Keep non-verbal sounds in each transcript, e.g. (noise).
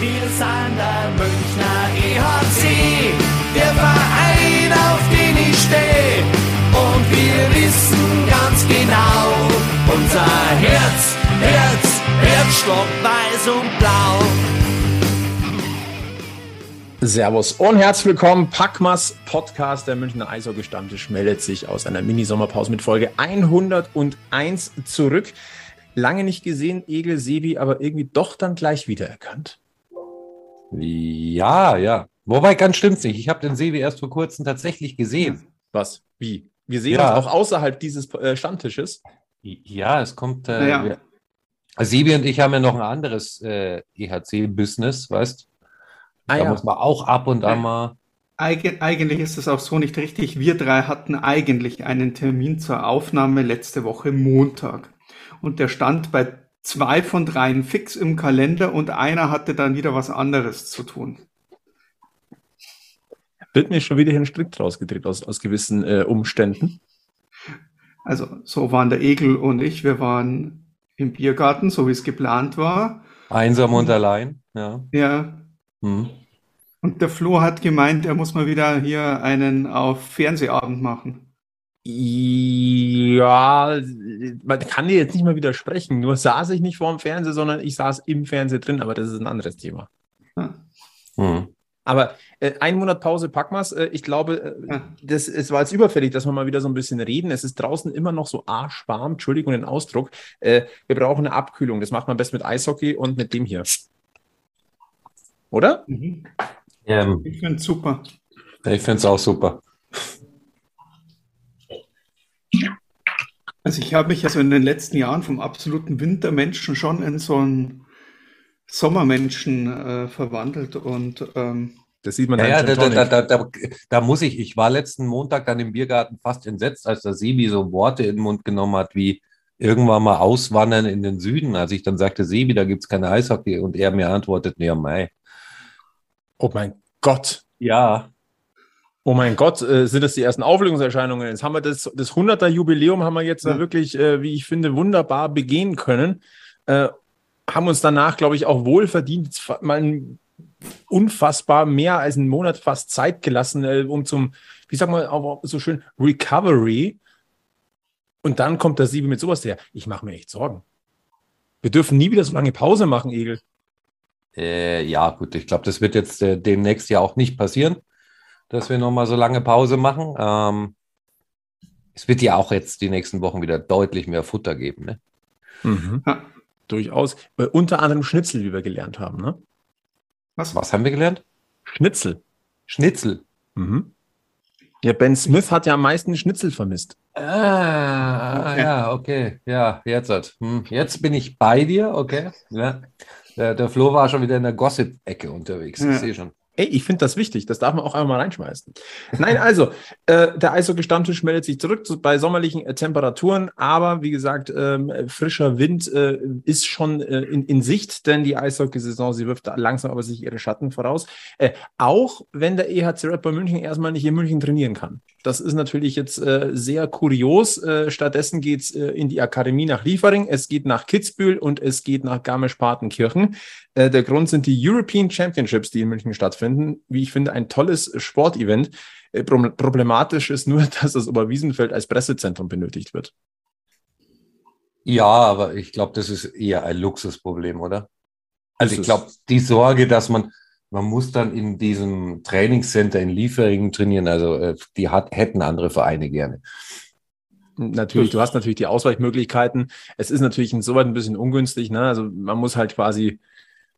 Wir sind der Münchner EHC, der Verein, auf den ich stehe. Und wir wissen ganz genau, unser Herz, Herz, Herzstock weiß und blau. Servus und herzlich willkommen. Packmas Podcast, der Münchner Eishockey-Stammtisch, meldet sich aus einer Mini-Sommerpause mit Folge 101 zurück. Lange nicht gesehen, Egel, Sebi, aber irgendwie doch dann gleich wiedererkannt. Ja, ja. Wobei ganz stimmt's nicht. Ich habe den Sebi erst vor kurzem tatsächlich gesehen. Was? Wie? Wir sehen Ja. uns auch außerhalb dieses äh, Stammtisches. Ja, es kommt. Äh, Naja. wir- Sebi und ich haben ja noch ein anderes äh, EHC-Business, weißt Ah, Da ja. muss man auch ab und an mal. Eig eigentlich ist es auch so nicht richtig. Wir drei hatten eigentlich einen Termin zur Aufnahme letzte Woche Montag. Und der stand bei zwei von dreien fix im Kalender und einer hatte dann wieder was anderes zu tun. Wird mir schon wieder hier ein Strick draus gedreht aus, aus gewissen äh, Umständen. Also so waren der Egel und ich. Wir waren im Biergarten, so wie es geplant war. Einsam und allein. Ja. Ja. Hm. Und der Flo hat gemeint, er muss mal wieder hier einen auf Fernsehabend machen. Ja, man kann dir jetzt nicht mal widersprechen. Nur saß ich nicht vor dem Fernseher, sondern ich saß im Fernseher drin, aber das ist ein anderes Thema. Ja. Hm. Aber äh, ein Monat Pause, Packmas. Äh, ich glaube, äh, das, es war jetzt überfällig, dass wir mal wieder so ein bisschen reden. Es ist draußen immer noch so arschwarm, Entschuldigung den Ausdruck. Äh, wir brauchen eine Abkühlung. Das macht man best mit Eishockey und mit dem hier. Oder? Mhm. Ähm, Ich finde super. ich finde es auch super. Also ich habe mich also in den letzten Jahren vom absoluten Wintermenschen schon in so einen Sommermenschen äh, verwandelt und ähm, Das sieht man Ja, ja, dann da, schon da, da, da, da muss ich, ich war letzten Montag dann im Biergarten fast entsetzt, als der Sebi so Worte in den Mund genommen hat, wie irgendwann mal auswandern in den Süden. Als ich dann sagte, Sebi, da gibt's keine Eishockey und er mir antwortet, nee, Mai. Oh mein Gott. Ja, Oh mein Gott, äh, sind das die ersten Auflösungserscheinungen? Jetzt haben wir das, das 100er Jubiläum haben wir jetzt Ja. wirklich, äh, wie ich finde, wunderbar begehen können. Äh, haben uns danach, glaube ich, auch wohlverdient mal ein unfassbar mehr als einen Monat fast Zeit gelassen, äh, um zum, wie sagt man auch so schön, Recovery. Und dann kommt der Siebe mit sowas her. Ich mache mir echt Sorgen. Wir dürfen nie wieder so lange Pause machen, Egel. äh, ja, gut, ich glaube, das wird jetzt äh, demnächst ja auch nicht passieren, dass wir nochmal so lange Pause machen. Ähm, es wird ja auch jetzt die nächsten Wochen wieder deutlich mehr Futter geben, ne? ja, Durchaus. Äh, unter anderem Schnitzel, wie wir gelernt haben. Ne? was? Was haben wir gelernt? Schnitzel. Schnitzel. Mhm. Ja, Ben Smith hat ja am meisten Schnitzel vermisst. Ah, Okay. ja, okay. Ja, jetzt, hat- hm, jetzt bin ich bei dir, okay. Ja. Der, der Flo war schon wieder in der Gossip-Ecke unterwegs. Ja. Ich sehe schon. Ey, ich finde das wichtig. Das darf man auch einmal mal reinschmeißen. Nein, also, äh, der Eishockey-Stammtisch meldet sich zurück zu, bei sommerlichen äh, Temperaturen. Aber wie gesagt, ähm, frischer Wind äh, ist schon äh, in, in Sicht, denn die Eishockey-Saison, sie wirft langsam aber sich ihre Schatten voraus. Äh, auch wenn der EHC Red Bull München erstmal nicht in München trainieren kann. Das ist natürlich jetzt äh, sehr kurios. Äh, stattdessen geht's äh, in die Akademie nach Liefering, es geht nach Kitzbühel und es geht nach Garmisch-Partenkirchen. Äh, der Grund sind die European Championships, die in München stattfinden. Wie ich finde, ein tolles Sportevent. Äh, pro- problematisch ist nur, (laughs) dass das Oberwiesenfeld als Pressezentrum benötigt wird. Ja, aber ich glaube, das ist eher ein Luxusproblem, oder? Also ich es. glaube, die Sorge, dass man, man muss dann in diesem Trainingscenter in Lieferingen trainieren, also äh, die hat, hätten andere Vereine gerne. Natürlich, du hast natürlich die Ausweichmöglichkeiten. Es ist natürlich insoweit ein bisschen ungünstig. Ne? Also man muss halt quasi,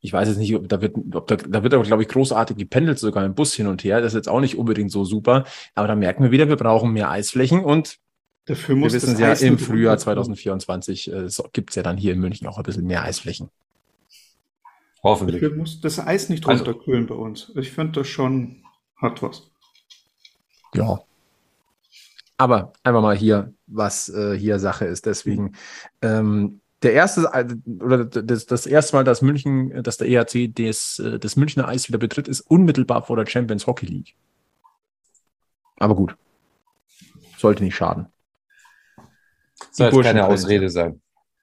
ich weiß jetzt nicht, ob da wird, ob da, da wird aber, glaube ich, großartig gependelt, sogar im Bus hin und her. Das ist jetzt auch nicht unbedingt so super. Aber da merken wir wieder, wir brauchen mehr Eisflächen und Dafür wir muss wissen das ja, Eis im Frühjahr runterkommen. 2024 äh, so, gibt es ja dann hier in München auch ein bisschen mehr Eisflächen. Hoffentlich. Dafür muss das Eis nicht Also- runterkühlen bei uns. Ich finde das schon hat was. Ja. Aber einfach mal hier, was äh, hier Sache ist. Deswegen, ähm, der erste, äh, oder das, das erste Mal, dass München, dass der EHC des, äh, das Münchner Eis wieder betritt, ist unmittelbar vor der Champions Hockey League. Aber gut. Sollte nicht schaden. Soll keine. Ausrede sein.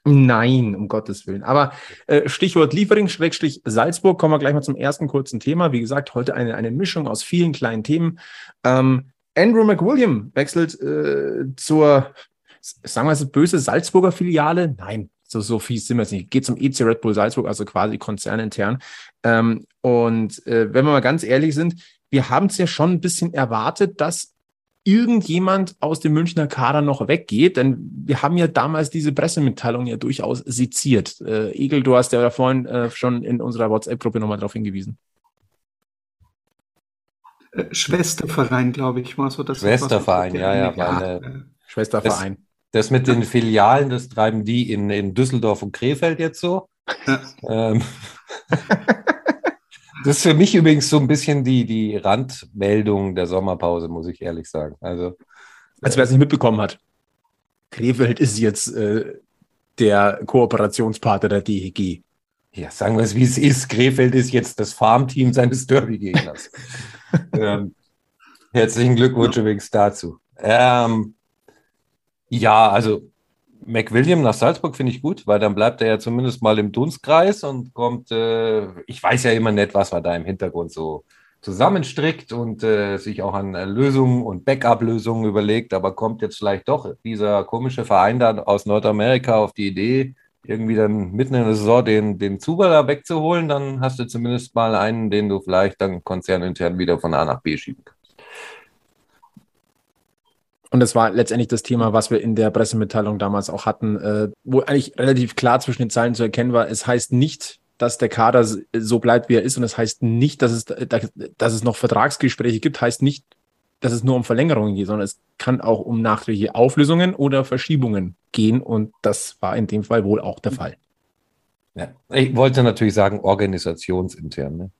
Nein, um Gottes Willen. Aber äh, Stichwort Liefering, Schrägstrich Salzburg, kommen wir gleich mal zum ersten kurzen Thema. Wie gesagt, heute eine, eine Mischung aus vielen kleinen Themen. Ähm, Andrew McWilliam wechselt äh, zur, sagen wir es böse, Salzburger Filiale. Nein, so, so fies sind wir jetzt nicht. Geht zum EC Red Bull Salzburg, also quasi konzernintern. Ähm, und äh, wenn wir mal ganz ehrlich sind, wir haben es ja schon ein bisschen erwartet, dass irgendjemand aus dem Münchner Kader noch weggeht, denn wir haben ja damals diese Pressemitteilung ja durchaus seziert. Äh, Egel, du hast ja vorhin äh, schon in unserer WhatsApp-Gruppe nochmal darauf hingewiesen. Äh, Schwesterverein, glaube ich, war so das. Schwesterverein, ja, ja. ja äh, Schwesterverein. Das, das, mit den Filialen, das treiben die in, in Düsseldorf und Krefeld jetzt so. Ja. Ähm, (laughs) Das ist für mich übrigens so ein bisschen die, die Randmeldung der Sommerpause, muss ich ehrlich sagen. Also, also wer es nicht mitbekommen hat, Krefeld ist jetzt äh, der Kooperationspartner der DEG. Ja, sagen wir es, wie es ist. Krefeld ist jetzt das Farmteam seines Derby-Gegners. (laughs) ähm, herzlichen Glückwunsch übrigens dazu. Ähm, ja, also McWilliam nach Salzburg finde ich gut, weil dann bleibt er ja zumindest mal im Dunstkreis und kommt, äh, ich weiß ja immer nicht, was man da im Hintergrund so zusammenstrickt und äh, sich auch an Lösungen und Backup-Lösungen überlegt, aber kommt jetzt vielleicht doch dieser komische Verein da aus Nordamerika auf die Idee, irgendwie dann mitten in der Saison den, den Zuballer wegzuholen, dann hast du zumindest mal einen, den du vielleicht dann konzernintern wieder von A nach B schieben kannst. Und das war letztendlich das Thema, was wir in der Pressemitteilung damals auch hatten, äh, wo eigentlich relativ klar zwischen den Zeilen zu erkennen war, es heißt nicht, dass der Kader so bleibt, wie er ist, und es heißt nicht, dass es, dass es noch Vertragsgespräche gibt, heißt nicht, dass es nur um Verlängerungen geht, sondern es kann auch um nachträgliche Auflösungen oder Verschiebungen gehen. Und das war in dem Fall wohl auch der Fall. Ja, ich wollte natürlich sagen, organisationsintern. Ne?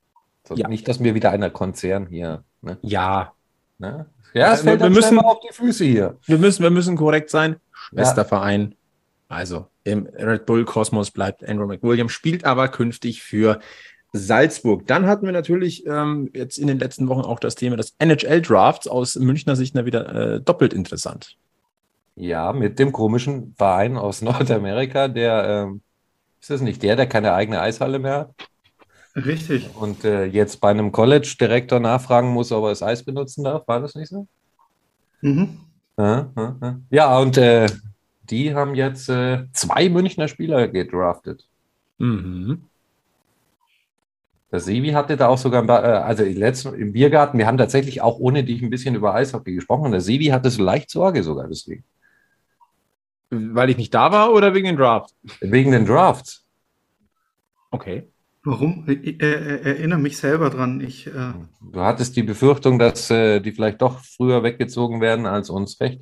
So, ja. Nicht, dass mir wieder einer Konzern hier. Ne? Ja. Ne? Ja, es fällt wir müssen auf die Füße hier. Wir müssen, wir müssen korrekt sein. Schwesterverein. Ja. Also im Red Bull Kosmos bleibt Andrew McWilliams, spielt aber künftig für Salzburg. Dann hatten wir natürlich ähm, jetzt in den letzten Wochen auch das Thema des NHL-Drafts aus Münchner Sicht wieder äh, doppelt interessant. Ja, mit dem komischen Verein aus (laughs) Nordamerika, der ähm, ist das nicht der, der keine eigene Eishalle mehr hat? Richtig. Und äh, jetzt bei einem College-Direktor nachfragen muss, ob er das Eis benutzen darf, war das nicht so? Mhm. Ja, ja, ja. und äh, die haben jetzt äh, zwei Münchner Spieler gedraftet. Mhm. Der Sevi hatte da auch sogar, äh, also letzten, im Biergarten, wir haben tatsächlich auch ohne dich ein bisschen über Eishockey gesprochen und der Sevi hatte so leicht Sorge sogar deswegen. Weil ich nicht da war oder wegen den Drafts? Wegen den Drafts. Okay. Warum? Ich äh, erinnere mich selber dran. Ich, äh du hattest die Befürchtung, dass äh, die vielleicht doch früher weggezogen werden als uns recht.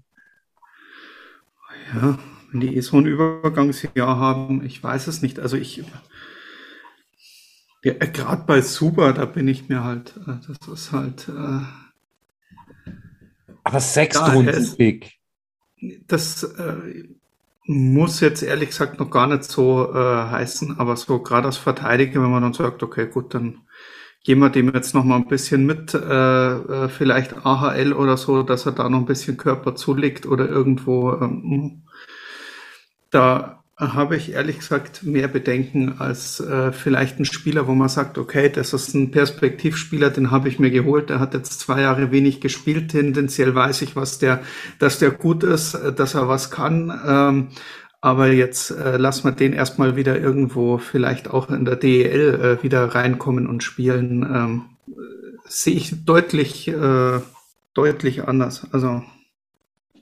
Ja, wenn die eh so ein Übergangsjahr haben, ich weiß es nicht. Also ich, ja, gerade bei Super, da bin ich mir halt, äh, das ist halt. Äh, Aber sechs Runden Pick. Das, äh, muss jetzt ehrlich gesagt noch gar nicht so äh, heißen, aber so gerade als Verteidiger, wenn man dann sagt, okay, gut, dann gehen wir dem jetzt noch mal ein bisschen mit, äh, äh vielleicht AHL oder so, dass er da noch ein bisschen Körper zulegt oder irgendwo. Ähm, da habe ich ehrlich gesagt mehr Bedenken als äh, vielleicht ein Spieler, wo man sagt, okay, das ist ein Perspektivspieler, den habe ich mir geholt, der hat jetzt zwei Jahre wenig gespielt, tendenziell weiß ich, was der, dass der gut ist, äh, dass er was kann. Ähm, aber jetzt äh, lassen wir den erstmal wieder irgendwo vielleicht auch in der DEL äh, wieder reinkommen und spielen. Ähm, sehe ich deutlich, äh, deutlich anders. Also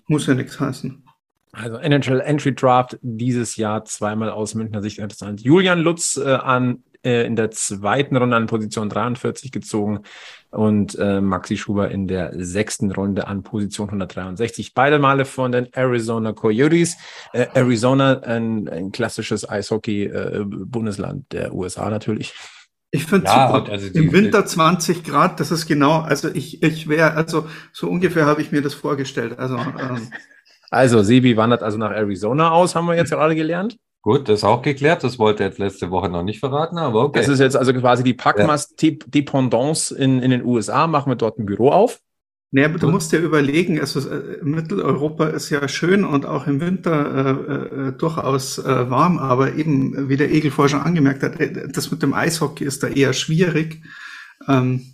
muss ja nichts heißen. Also NHL Entry Draft dieses Jahr zweimal aus Münchner Sicht interessant. Julian Lutz äh, an äh, in der zweiten Runde an Position 43 gezogen und äh, Maxi Schuber in der sechsten Runde an Position 163. Beide Male von den Arizona Coyotes. Äh, Arizona, ein, ein klassisches Eishockey-Bundesland äh, der USA natürlich. Ich finde ja, super. Also Im Winter 20 Grad, das ist genau, also ich, ich wäre, also so ungefähr habe ich mir das vorgestellt. Also ähm, also, Sebi wandert also nach Arizona aus, haben wir jetzt gerade gelernt. Gut, das ist auch geklärt. Das wollte er jetzt letzte Woche noch nicht verraten, aber okay. Das ist jetzt also quasi die Packmas-Dependance in, in den USA. Machen wir dort ein Büro auf. Nee, aber du musst dir überlegen, also äh, Mitteleuropa ist ja schön und auch im Winter äh, äh, durchaus äh, warm, aber eben, wie der Egel vorher schon angemerkt hat, äh, das mit dem Eishockey ist da eher schwierig. Ähm,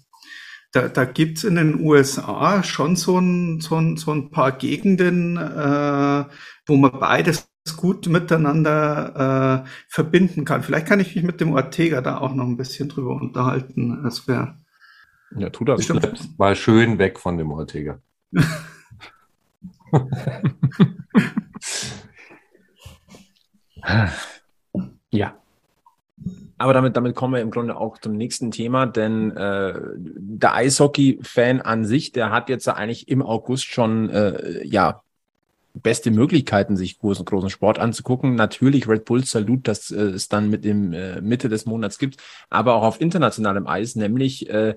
da, da gibt's in den USA schon so ein, so ein, so ein paar Gegenden, äh, wo man beides gut miteinander äh, verbinden kann. Vielleicht kann ich mich mit dem Ortega da auch noch ein bisschen drüber unterhalten. Das wäre ja, tu das. Bestimmt. Mal schön weg von dem Ortega. (laughs) (laughs) ja. Aber damit, damit kommen wir im Grunde auch zum nächsten Thema, denn äh, der Eishockey-Fan an sich, der hat jetzt eigentlich im August schon äh, ja beste Möglichkeiten, sich großen, großen Sport anzugucken. Natürlich Red Bull Salut, das äh, es dann mit dem äh, Mitte des Monats gibt, aber auch auf internationalem Eis, nämlich äh,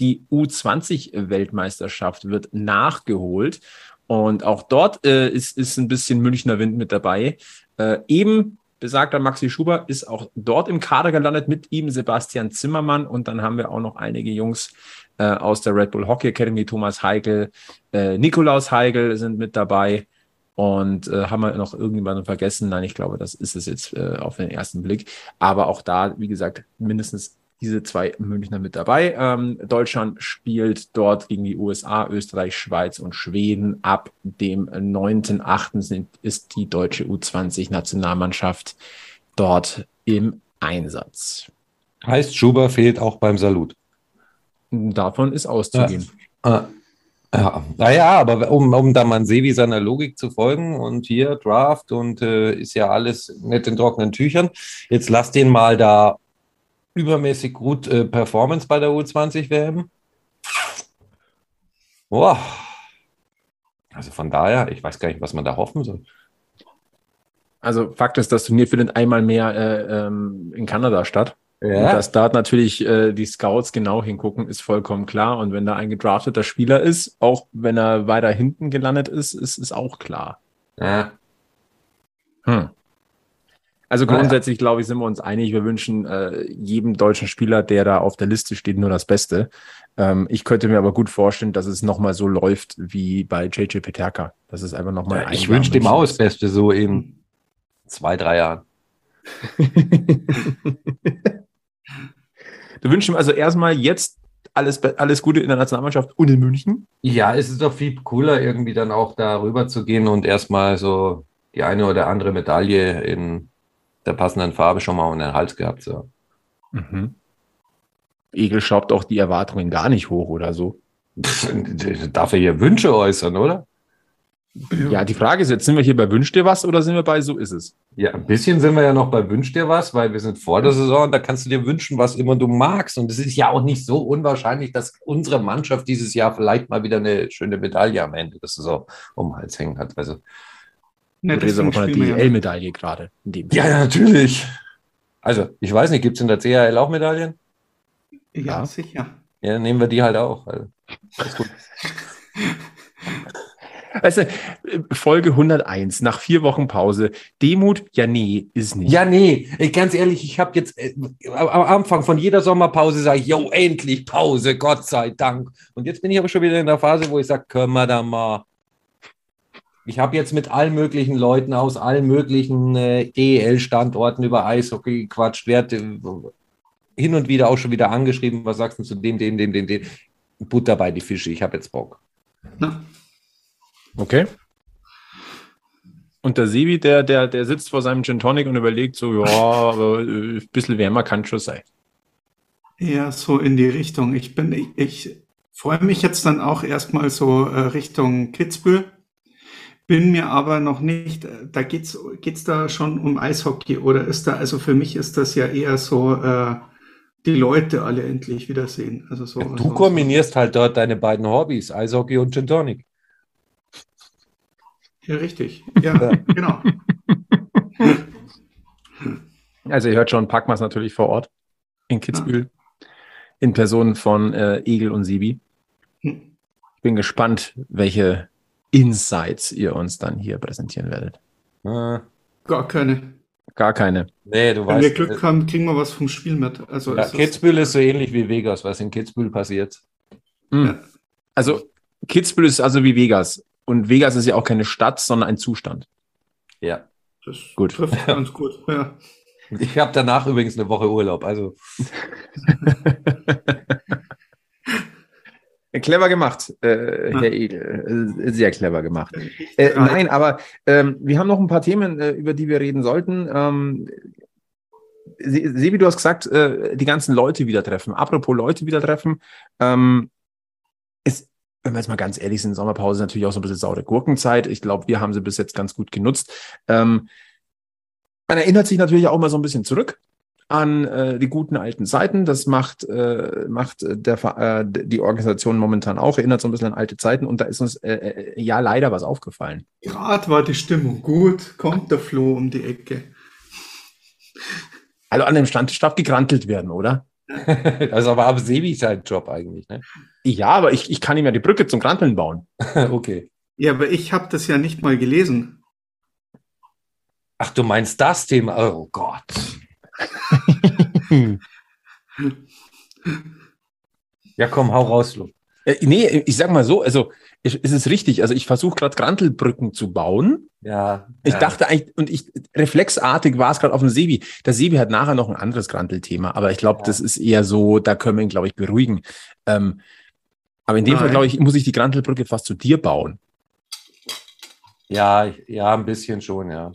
die U20-Weltmeisterschaft wird nachgeholt. Und auch dort äh, ist, ist ein bisschen Münchner Wind mit dabei. Äh, eben besagter Maxi Schuber ist auch dort im Kader gelandet, mit ihm Sebastian Zimmermann. Und dann haben wir auch noch einige Jungs äh, aus der Red Bull Hockey Academy, Thomas Heigl, äh, Nikolaus Heigl sind mit dabei. Und äh, haben wir noch irgendjemanden vergessen? Nein, ich glaube, das ist es jetzt äh, auf den ersten Blick. Aber auch da, wie gesagt, mindestens diese zwei Münchner mit dabei. Ähm, Deutschland spielt dort gegen die USA, Österreich, Schweiz und Schweden. Ab dem 9.8. ist die deutsche U20-Nationalmannschaft dort im Einsatz. Heißt, Schuber fehlt auch beim Salut. Davon ist auszugehen. Ja. Ja, naja, aber um, um da mal Sevi seiner Logik zu folgen und hier Draft und äh, ist ja alles mit den trockenen Tüchern. Jetzt lass den mal da übermäßig gut äh, Performance bei der U20 WM. Boah. Also von daher, ich weiß gar nicht, was man da hoffen soll. Also Fakt ist, das Turnier findet einmal mehr äh, ähm, in Kanada statt. Ja. Und dass da natürlich äh, die Scouts genau hingucken, ist vollkommen klar. Und wenn da ein gedrafteter Spieler ist, auch wenn er weiter hinten gelandet ist, ist es auch klar. Ja. Hm. Also grundsätzlich, glaube ich, sind wir uns einig. Wir wünschen äh, jedem deutschen Spieler, der da auf der Liste steht, nur das Beste. Ähm, ich könnte mir aber gut vorstellen, dass es nochmal so läuft wie bei JJ Peterka. Das ist einfach nochmal. Ja, ich wünsche dem auch das Beste so in zwei, drei Jahren. (laughs) du wünschst ihm also erstmal jetzt alles, alles Gute in der Nationalmannschaft und in München? Ja, es ist doch viel cooler, irgendwie dann auch da rüber zu gehen und erstmal so die eine oder andere Medaille in der passenden Farbe schon mal um den Hals gehabt. So. Mhm. Egel schraubt auch die Erwartungen gar nicht hoch oder so. (laughs) Darf er hier Wünsche äußern, oder? Ja, die Frage ist jetzt, sind wir hier bei Wünsch dir was oder sind wir bei So ist es? Ja, ein bisschen sind wir ja noch bei Wünsch dir was, weil wir sind vor der Saison, da kannst du dir wünschen, was immer du magst. Und es ist ja auch nicht so unwahrscheinlich, dass unsere Mannschaft dieses Jahr vielleicht mal wieder eine schöne Medaille am Ende der Saison um den Hals hängen hat. Also Ne, du redest aber von der DEL-Medaille gerade. Ja, ja, natürlich. Also, ich weiß nicht, gibt es in der CHL auch Medaillen? Ja, ja, sicher. Ja, nehmen wir die halt auch. Also, alles gut. (laughs) Weißt du, Folge 101, nach vier Wochen Pause. Demut, ja, nee, ist nicht. Ja, nee, ganz ehrlich, ich habe jetzt äh, am Anfang von jeder Sommerpause sage ich, yo, endlich Pause, Gott sei Dank. Und jetzt bin ich aber schon wieder in der Phase, wo ich sage, können wir da mal ich habe jetzt mit allen möglichen Leuten aus allen möglichen äh, DEL-Standorten über Eishockey gequatscht, werde äh, hin und wieder auch schon wieder angeschrieben, was sagst du zu dem, dem, dem, dem, dem. Butter bei die Fische, ich habe jetzt Bock. Na. Okay. Und der Sebi, der, der, der sitzt vor seinem Gin Tonic und überlegt so, ja, aber äh, ein bisschen wärmer kann schon sein. Ja, so in die Richtung. Ich bin, ich, ich freue mich jetzt dann auch erstmal so äh, Richtung Kitzbühel bin mir aber noch nicht, äh, da geht's geht's da schon um Eishockey oder ist da, also für mich ist das ja eher so, äh, die Leute alle endlich wiedersehen. Also so, ja, du so, kombinierst so. halt dort deine beiden Hobbys, Eishockey und Gin Tonic. Ja, richtig. Ja, ja. genau. (laughs) Also ihr hört schon, Packmas natürlich vor Ort in Kitzbühel ja. in Person von äh, Egel und Sibi. Hm. Ich bin gespannt, welche Insights ihr uns dann hier präsentieren werdet? Äh, Gar keine. Gar keine. Nee, du Wenn weißt. Wenn wir Glück äh, haben, kriegen wir was vom Spiel mit. Also ja, Kitzbühel ist so ähnlich wie Vegas, was in Kitzbühel passiert. Mhm. Ja. Also Kitzbühel ist also wie Vegas. Und Vegas ist ja auch keine Stadt, sondern ein Zustand. Ja. Das Gut. trifft ganz gut. Ja. Ich habe danach übrigens eine Woche Urlaub. Also (laughs) Clever gemacht, äh. Herr Edel. Äh, Sehr clever gemacht. Äh, nein, aber ähm, wir haben noch ein paar Themen, äh, über die wir reden sollten. Ähm, Se- Sebi, du hast gesagt, äh, die ganzen Leute wieder treffen. Apropos Leute wieder treffen, ähm, ist, wenn wir jetzt mal ganz ehrlich sind, Sommerpause ist natürlich auch so ein bisschen saure Gurkenzeit. Ich glaube, wir haben sie bis jetzt ganz gut genutzt. Ähm, man erinnert sich natürlich auch mal so ein bisschen zurück an äh, die guten alten Zeiten. Das macht, äh, macht äh, der, äh, die Organisation momentan auch, erinnert so ein bisschen an alte Zeiten. Und da ist uns äh, äh, ja leider was aufgefallen. Gerade war die Stimmung gut, kommt der Flo um die Ecke. Also an dem Stand darf gegrantelt werden, oder? (laughs) also aber ab Sebi sein Job eigentlich, ne? Ja, aber ich, ich kann ihm ja die Brücke zum Granteln bauen. (laughs) okay. Ja, aber ich habe das ja nicht mal gelesen. Ach, du meinst das Thema? Oh Gott. Ja, komm, hau raus, Flo. Äh, nee, ich sag mal so, also ich, ist es richtig. Also ich versuche gerade Grantelbrücken zu bauen. Ja. Ich ja. dachte eigentlich, und ich reflexartig war es gerade auf dem Sebi. Der Sebi hat nachher noch ein anderes Grantelthema, aber ich glaube, Ja. das ist eher so, da können wir ihn, glaube ich, beruhigen. Ähm, aber in dem Fall, Nein. glaube ich, muss ich die Grantelbrücke fast zu dir bauen. Ja, ja, ein bisschen schon, ja.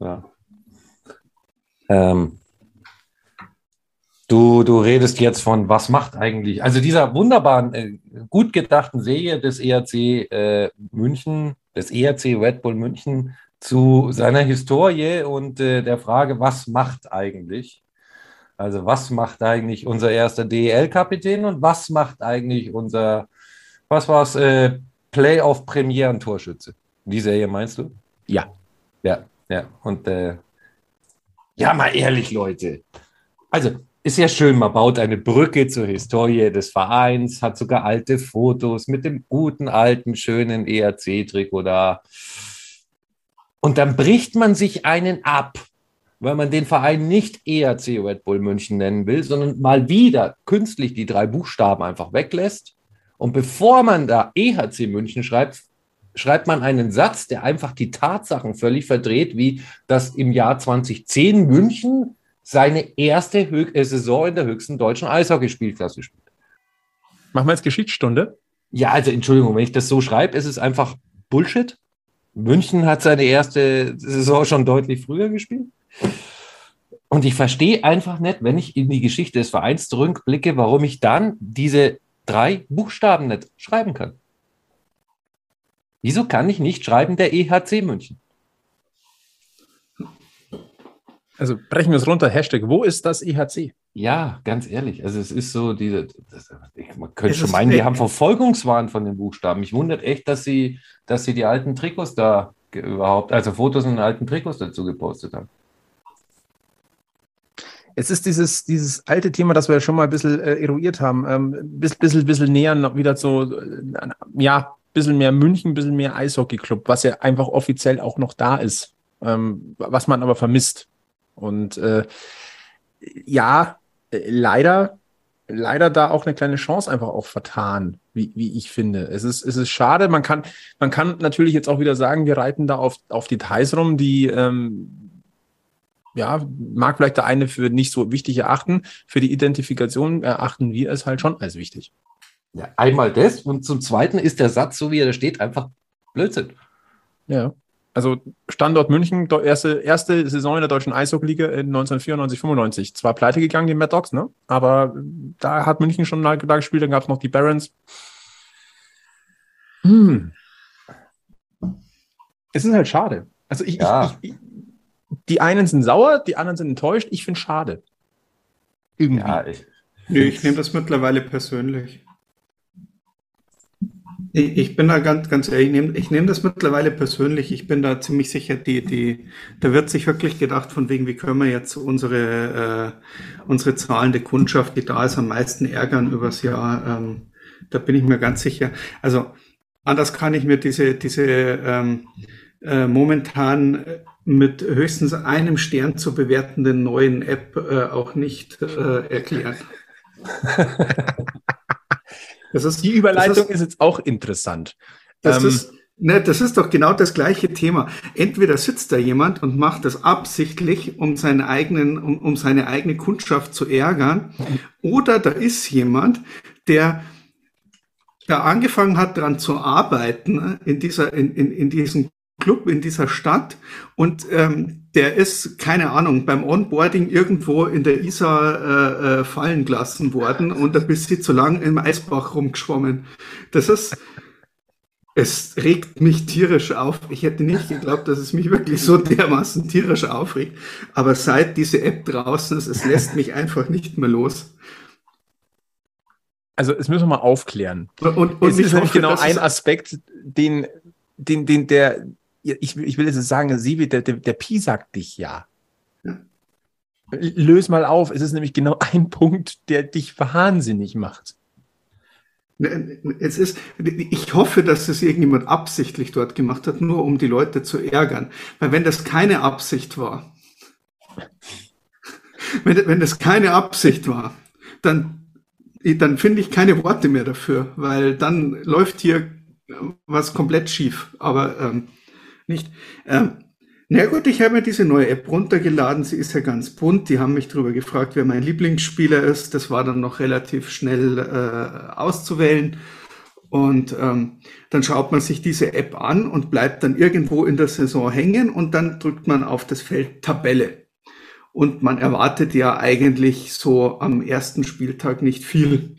ja. Ähm, du, du redest jetzt von, was macht eigentlich, also dieser wunderbaren, äh, gut gedachten Serie des ERC äh, München, des ERC Red Bull München zu seiner Historie und äh, der Frage, was macht eigentlich? Also was macht eigentlich unser erster DEL-Kapitän und was macht eigentlich unser, was war's, äh, Playoff-Premieren-Torschütze? Die Serie meinst du? Ja. Ja, ja. Und äh, ja, mal ehrlich, Leute. Also, ist ja schön, man baut eine Brücke zur Historie des Vereins, hat sogar alte Fotos mit dem guten, alten, schönen ERC-Trikot da. Und dann bricht man sich einen ab, weil man den Verein nicht ERC Red Bull München nennen will, sondern mal wieder künstlich die drei Buchstaben einfach weglässt. Und bevor man da EHC München schreibt, schreibt man einen Satz, der einfach die Tatsachen völlig verdreht, wie dass im Jahr 2010 München seine erste Hö äh, Saison in der höchsten deutschen Eishockeyspielklasse spielt. Machen wir jetzt Geschichtsstunde? Ja, also Entschuldigung, wenn ich das so schreibe, ist es einfach Bullshit. München hat seine erste Saison schon deutlich früher gespielt. Und ich verstehe einfach nicht, wenn ich in die Geschichte des Vereins zurückblicke, warum ich dann diese drei Buchstaben nicht schreiben kann. Wieso kann ich nicht schreiben der EHC München? Also brechen wir es runter. Hashtag, wo ist das E EHC? Ja, ganz ehrlich. Also es ist so, diese, das, man könnte Es schon meinen, die weg. haben Verfolgungswahn von den Buchstaben. Mich wundert echt, dass sie, dass sie die alten Trikots da überhaupt, also Fotos den alten Trikots dazu gepostet haben. Es ist dieses, dieses alte Thema, das wir schon mal ein bisschen äh, eruiert haben. Ähm, bis, bisschen, bisschen näher noch wieder so, äh, ja, bisschen mehr München, bisschen mehr Eishockey-Club, was ja einfach offiziell auch noch da ist, ähm, was man aber vermisst. Und äh, ja, äh, leider, leider da auch eine kleine Chance einfach auch vertan, wie, wie ich finde. Es ist, es ist schade. Man kann, man kann natürlich jetzt auch wieder sagen, wir reiten da auf, auf Details rum, die ähm, ja, mag vielleicht der eine für nicht so wichtig erachten. Für die Identifikation erachten wir es halt schon als wichtig. Ja, einmal das und zum Zweiten ist der Satz, so wie er da steht, einfach Blödsinn. Ja. Also Standort München, erste, erste Saison in der deutschen Eishockey-Liga in 1994, 95. Zwar pleite gegangen, die Mad Dogs, ne? Aber da hat München schon da, da gespielt, dann gab es noch die Barons. Hm. Es ist halt schade. Also ich, Ja. ich, ich, die einen sind sauer, die anderen sind enttäuscht. Ich finde es schade. Irgendwie. Ja, ich, Nee, ich nehme das mittlerweile persönlich. Ich, bin da ganz, ganz ehrlich, ich nehme ich nehm das mittlerweile persönlich. Ich bin da ziemlich sicher, die, die, da wird sich wirklich gedacht, von wegen, wie können wir jetzt unsere, äh, unsere zahlende Kundschaft, die da ist, am meisten ärgern übers Jahr. Ähm, da bin ich mir ganz sicher. Also anders kann ich mir diese, diese ähm, äh, momentan mit höchstens einem Stern zu bewertenden neuen App äh, auch nicht äh, erklären. (laughs) Das ist, Die Überleitung ist, ist, jetzt auch interessant. das Ähm, ist, ne, das ist doch genau das gleiche Thema. Entweder sitzt da jemand und macht das absichtlich, um seinen eigenen, um, um seine eigene Kundschaft zu ärgern, oder da ist jemand, der da angefangen hat, daran zu arbeiten, ne, in dieser, in, in, in diesem Club, in dieser Stadt, und ähm, der ist, keine Ahnung, beim Onboarding irgendwo in der Isar äh, äh, fallen gelassen worden und ein bisschen zu lang im Eisbach rumgeschwommen. Das ist, es regt mich tierisch auf. Ich hätte nicht geglaubt, dass es mich wirklich so dermaßen tierisch aufregt. Aber seit diese App draußen ist, es lässt mich einfach nicht mehr los. also, das müssen wir mal aufklären. Und, und, es ist nämlich genau ein es- Aspekt, den, den, den, der, ich, ich will jetzt sagen, Sibi, der, der, der Pi sagt dich ja. Löse mal auf. Es ist nämlich genau (laughs) ein Punkt, der dich wahnsinnig macht. Es ist, ich hoffe, dass das irgendjemand absichtlich dort gemacht hat, nur um die Leute zu ärgern. Weil wenn das keine Absicht war, (laughs) wenn, wenn das keine Absicht war, dann, dann finde ich keine Worte mehr dafür, weil dann läuft hier was komplett schief. Aber ähm, nicht. Ähm, na gut, ich habe mir diese neue App runtergeladen. Sie ist ja ganz bunt. Die haben mich darüber gefragt, wer mein Lieblingsspieler ist. Das war dann noch relativ schnell äh, auszuwählen. Und ähm, dann schaut man sich diese App an und bleibt dann irgendwo in der Saison hängen und dann drückt man auf das Feld Tabelle. Und man erwartet ja eigentlich so am ersten Spieltag nicht viel.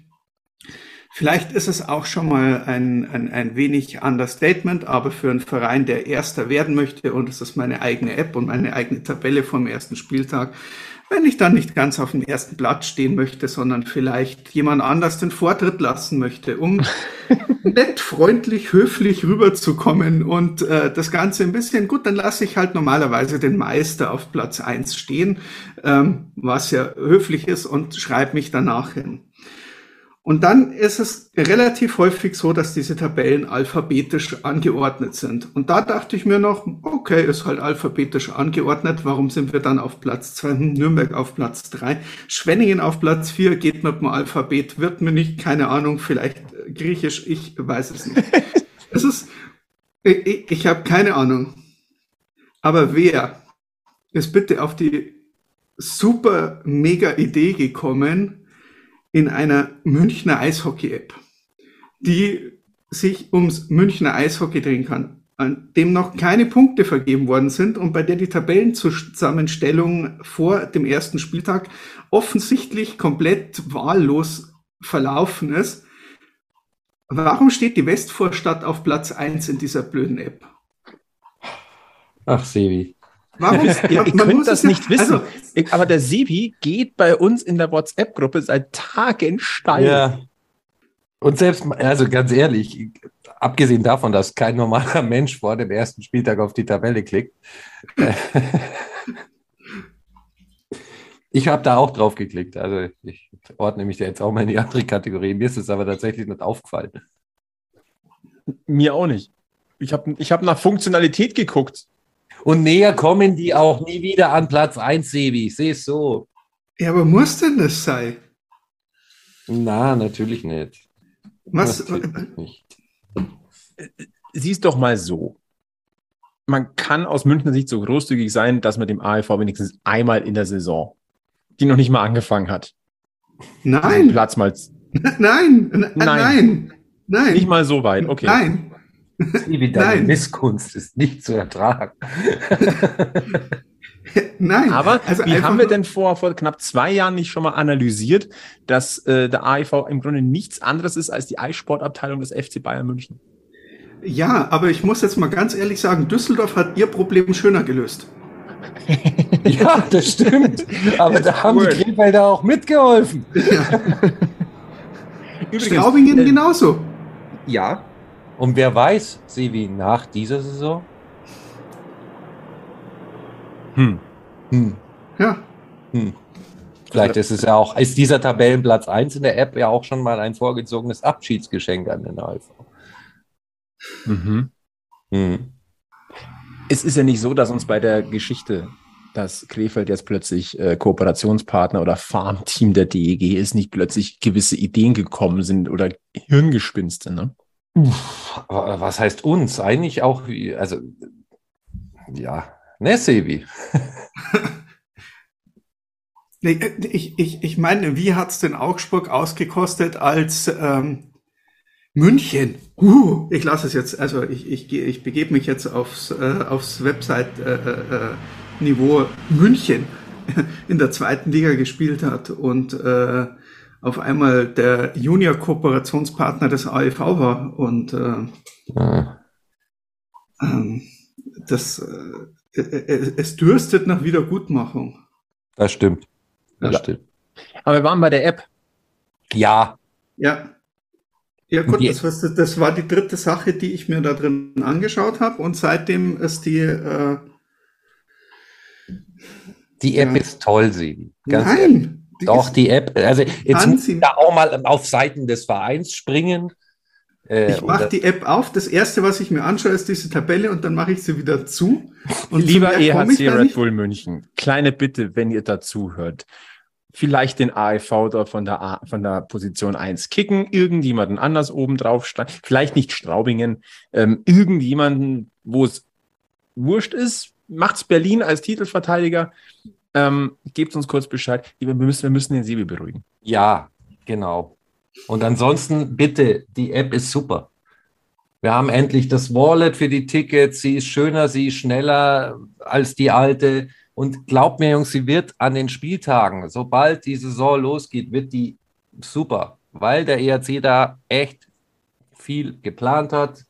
Vielleicht ist es auch schon mal ein, ein, ein wenig Understatement, aber für einen Verein, der Erster werden möchte, und es ist meine eigene App und meine eigene Tabelle vom ersten Spieltag, wenn ich dann nicht ganz auf dem ersten Platz stehen möchte, sondern vielleicht jemand anders den Vortritt lassen möchte, um (laughs) nett, freundlich, höflich rüberzukommen und äh, das Ganze ein bisschen, gut, dann lasse ich halt normalerweise den Meister auf Platz eins stehen, ähm, was ja höflich ist und schreibe mich danach hin. Und dann ist es relativ häufig so, dass diese Tabellen alphabetisch angeordnet sind. Und da dachte ich mir noch, okay, ist halt alphabetisch angeordnet. Warum sind wir dann auf Platz zwei? Hm, Nürnberg auf Platz drei, Schwenningen auf Platz vier geht mit dem Alphabet, wird mir nicht, keine Ahnung, vielleicht äh, Griechisch, ich weiß es nicht. (laughs) es ist, ich, ich, ich habe keine Ahnung. Aber wer ist bitte auf die super mega Idee gekommen, in einer Münchner Eishockey-App, die sich ums Münchner Eishockey drehen kann, an dem noch keine Punkte vergeben worden sind und bei der die Tabellenzusammenstellung vor dem ersten Spieltag offensichtlich komplett wahllos verlaufen ist. Warum steht die Westvorstadt auf Platz eins in dieser blöden App? Ach, Sevi. Warum? Ihr, ihr könnt das ja- nicht wissen. Also, Ich- aber der Sebi geht bei uns in der WhatsApp-Gruppe seit Tagen steil. Ja. Und selbst, also ganz ehrlich, abgesehen davon, dass kein normaler (laughs) Mensch vor dem ersten Spieltag auf die Tabelle klickt, äh, (laughs) ich habe da auch drauf geklickt. Also ich ordne mich da jetzt auch mal in die andere Kategorie. Mir ist es aber tatsächlich nicht aufgefallen. Mir auch nicht. Ich habe ich hab nach Funktionalität geguckt. Und näher kommen die auch nie wieder an Platz 1, Sebi. Ich sehe es so. ja, aber muss denn das sein? Na, natürlich nicht. Was? Natürlich nicht. Sieh's doch mal so. Man kann aus Münchner Sicht so großzügig sein, dass man dem AEV wenigstens einmal in der Saison, die noch nicht mal angefangen hat, Nein, Platz mal (laughs) nein, n- Nein. nein, nein, nicht mal so weit. Okay. nein. Sebi, deine Nein. Misskunst ist nicht zu ertragen. (laughs) Nein, Aber also wie haben wir denn vor, vor knapp zwei Jahren nicht schon mal analysiert, dass äh, der AEV im Grunde nichts anderes ist als die Eissportabteilung des FC Bayern München? Ja, aber ich muss jetzt mal ganz ehrlich sagen, Düsseldorf hat ihr Problem schöner gelöst. (laughs) Ja, das stimmt. Aber da haben Word. die Krefelder auch mitgeholfen. (laughs) Straubingen äh, genauso. Ja, Und wer weiß, Sevi, nach dieser Saison? hm. Hm. Ja, Hm. Vielleicht ist es ja auch, ist dieser Tabellenplatz 1 in der App ja auch schon mal ein vorgezogenes Abschiedsgeschenk an den ALV. Mhm. Hm. Es ist ja nicht so, dass uns bei der Geschichte dass Krefeld jetzt plötzlich äh, Kooperationspartner oder Farmteam der DEG ist, nicht plötzlich gewisse Ideen gekommen sind oder Hirngespinste, ne? Was heißt uns? Eigentlich auch, also, ja, ne, Sevi? (laughs) nee, ich, ich, ich meine, wie hat es denn Augsburg ausgekostet, als ähm, München, uh, ich lasse es jetzt, also ich, ich, ich begebe mich jetzt aufs, äh, aufs Website-Niveau äh, äh, München (laughs) in der zweiten Liga gespielt hat und äh, auf einmal der Junior-Kooperationspartner des AEV war und äh, ja. ähm, das, äh, äh, es dürstet nach Wiedergutmachung. Das stimmt. Das ja. stimmt. Aber wir waren bei der App. Ja. Ja. Ja gut, das, was, das war die dritte Sache, die ich mir da drin angeschaut habe und seitdem ist die äh, die App ja. ist toll, sie. Nein. Ehrlich. Die Doch, die App, also jetzt muss ich da auch mal auf Seiten des Vereins springen. Äh, ich mache die App auf. Das erste, was ich mir anschaue, ist diese Tabelle und dann mache ich sie wieder zu. Und Lieber EHC Red Bull München, kleine Bitte, wenn ihr dazu hört vielleicht den AEV dort von der, A, von der Position 1 kicken, irgendjemanden anders oben drauf steigen, vielleicht nicht Straubingen, ähm, irgendjemanden, wo es wurscht ist, macht's Berlin als Titelverteidiger, ähm, gebt uns kurz Bescheid. Wir müssen, wir müssen den Sebi beruhigen. Ja, genau. Und ansonsten bitte, die App ist super. Wir haben endlich das Wallet für die Tickets. Sie ist schöner, sie ist schneller als die alte. Und glaubt mir, Jungs, sie wird an den Spieltagen, sobald die Saison losgeht, wird die super, weil der ERC da echt viel geplant hat.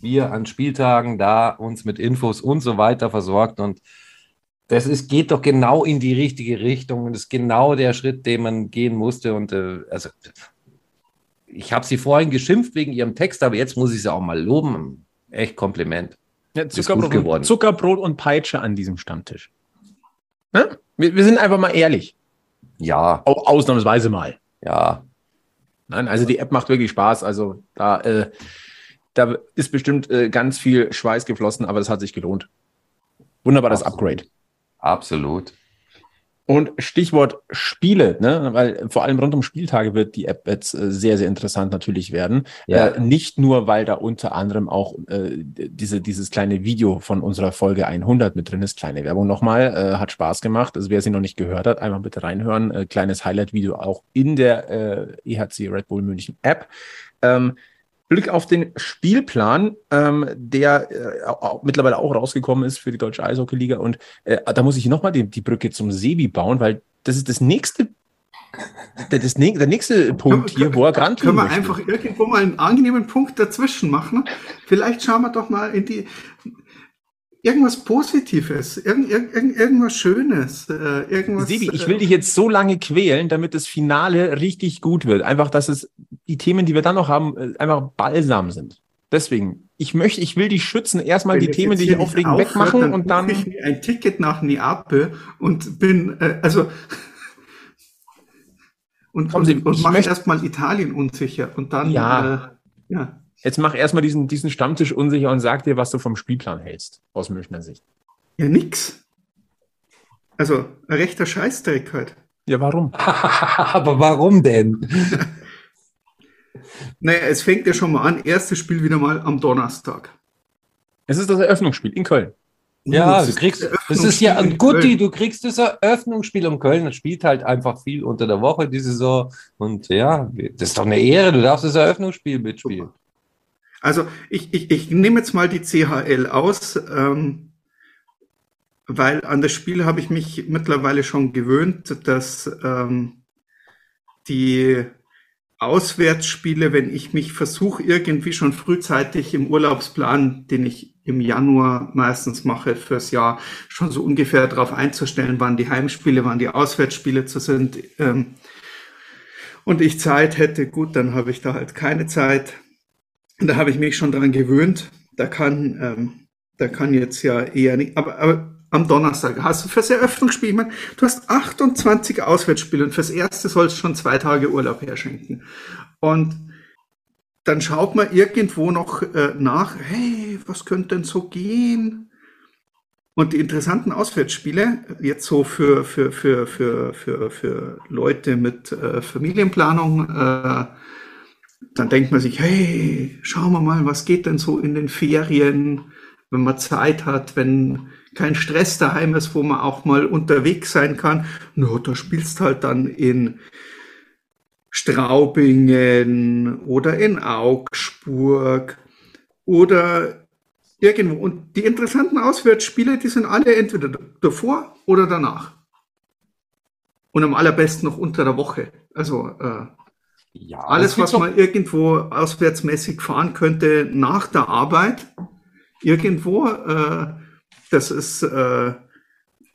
Wir an Spieltagen da uns mit Infos und so weiter versorgt und das ist, geht doch genau in die richtige Richtung und ist genau der Schritt, den man gehen musste. Und äh, also ich habe sie vorhin geschimpft wegen ihrem Text, aber jetzt muss ich sie auch mal loben. Echt Kompliment. Ja, Zuckerbrot, und, Zuckerbrot und Peitsche an diesem Stammtisch. Ne? Wir, wir, sind einfach mal ehrlich. Ja. Auch ausnahmsweise mal. Ja. Nein, also die App macht wirklich Spaß. Also da, äh, da ist bestimmt äh, ganz viel Schweiß geflossen, aber das hat sich gelohnt. Wunderbares. Upgrade. Absolut. Und Stichwort Spiele, ne? weil vor allem rund um Spieltage wird die App jetzt äh, sehr, sehr interessant natürlich werden. Ja. Äh, nicht nur, weil da unter anderem auch äh, diese, dieses kleine Video von unserer Folge 100 mit drin ist. Kleine Werbung nochmal, äh, hat Spaß gemacht. Also wer sie noch nicht gehört hat, einmal bitte reinhören. Äh, kleines Highlight-Video auch in der äh, EHC Red Bull München App. Ähm, Blick auf den Spielplan, ähm, der äh, auch, mittlerweile auch rausgekommen ist für die Deutsche Eishockey-Liga. Und äh, da muss ich nochmal die, die Brücke zum Sebi bauen, weil das ist das nächste das, der nächste Punkt hier, wo er Grand Können wir möchte. einfach irgendwo mal einen angenehmen Punkt dazwischen machen? Vielleicht schauen wir doch mal in die irgendwas Positives, irgend, irgend, irgendwas Schönes, äh, irgendwas. Sebi, ich will dich jetzt so lange quälen, damit das Finale richtig gut wird. Einfach, dass es die Themen, die wir dann noch haben, äh, einfach balsam sind. Deswegen, ich möchte, ich will dich schützen, erstmal die Themen, die ich aufregen, aufhört, wegmachen dann und dann. Ich mir ein Ticket nach Neapel und bin, äh, also (laughs) und, und, und mach erstmal Italien unsicher und dann ja. Äh, ja. Jetzt mach erstmal diesen, diesen Stammtisch unsicher und sag dir, was du vom Spielplan hältst, aus Münchner Sicht. Ja, nix. Also, ein rechter Scheißdreck halt. Ja, warum? (laughs) Aber warum denn? (laughs) naja, es fängt ja schon mal an. Erstes Spiel wieder mal am Donnerstag. Es ist das Eröffnungsspiel in Köln. Ja, du kriegst, das ist ja ein Gutti, du kriegst das Eröffnungsspiel um Köln. Das spielt halt einfach viel unter der Woche die Saison. Und ja, das ist doch eine Ehre, du darfst das Eröffnungsspiel mitspielen. Also ich, ich, ich nehme jetzt mal die CHL aus, ähm, weil an das Spiel habe ich mich mittlerweile schon gewöhnt, dass ähm, die Auswärtsspiele, wenn ich mich versuche, irgendwie schon frühzeitig im Urlaubsplan, den ich im Januar meistens mache fürs Jahr, schon so ungefähr darauf einzustellen, wann die Heimspiele, wann die Auswärtsspiele zu sind. Ähm, und ich Zeit hätte, gut, dann habe ich da halt keine Zeit. Da habe ich mich schon dran gewöhnt. Da kann, ähm, da kann jetzt ja eher nicht, aber, aber am Donnerstag hast du fürs Eröffnungsspiel, ich meine, du hast 28 Auswärtsspiele und fürs erste sollst du schon zwei Tage Urlaub herschenken. Und dann schaut man irgendwo noch äh, nach, hey, was könnte denn so gehen? Und die interessanten Auswärtsspiele, jetzt so für, für, für, für, für, für Leute mit äh, Familienplanung, äh, dann denkt man sich, hey, schauen wir mal, was geht denn so in den Ferien, wenn man Zeit hat, wenn kein Stress daheim ist, wo man auch mal unterwegs sein kann. No, da spielst halt dann in Straubingen oder in Augsburg oder irgendwo. Und die interessanten Auswärtsspiele, die sind alle entweder davor oder danach. Und am allerbesten noch unter der Woche. Also äh, ja, alles, was man irgendwo auswärtsmäßig fahren könnte nach der Arbeit, irgendwo, äh, das ist äh,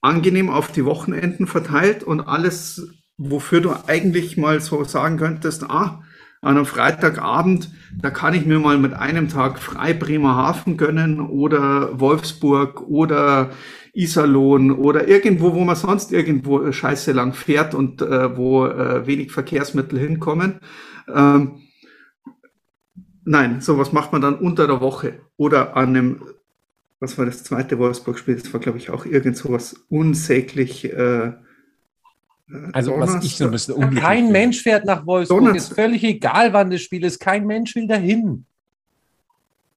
angenehm auf die Wochenenden verteilt und alles, wofür du eigentlich mal so sagen könntest, ah, an einem Freitagabend, da kann ich mir mal mit einem Tag frei Bremerhaven gönnen oder Wolfsburg oder Iserlohn oder irgendwo, wo man sonst irgendwo scheiße lang fährt und äh, wo äh, wenig Verkehrsmittel hinkommen. Ähm, nein, sowas macht man dann unter der Woche oder an einem, was war das zweite Wolfsburg-Spiel? Das war, glaube ich, auch irgend sowas unsäglich. Äh, also was ich so ein bisschen unglücklich Kein finde. Mensch fährt nach Wolfsburg. Donnerstag. Ist völlig egal, wann das Spiel ist. Kein Mensch will dahin.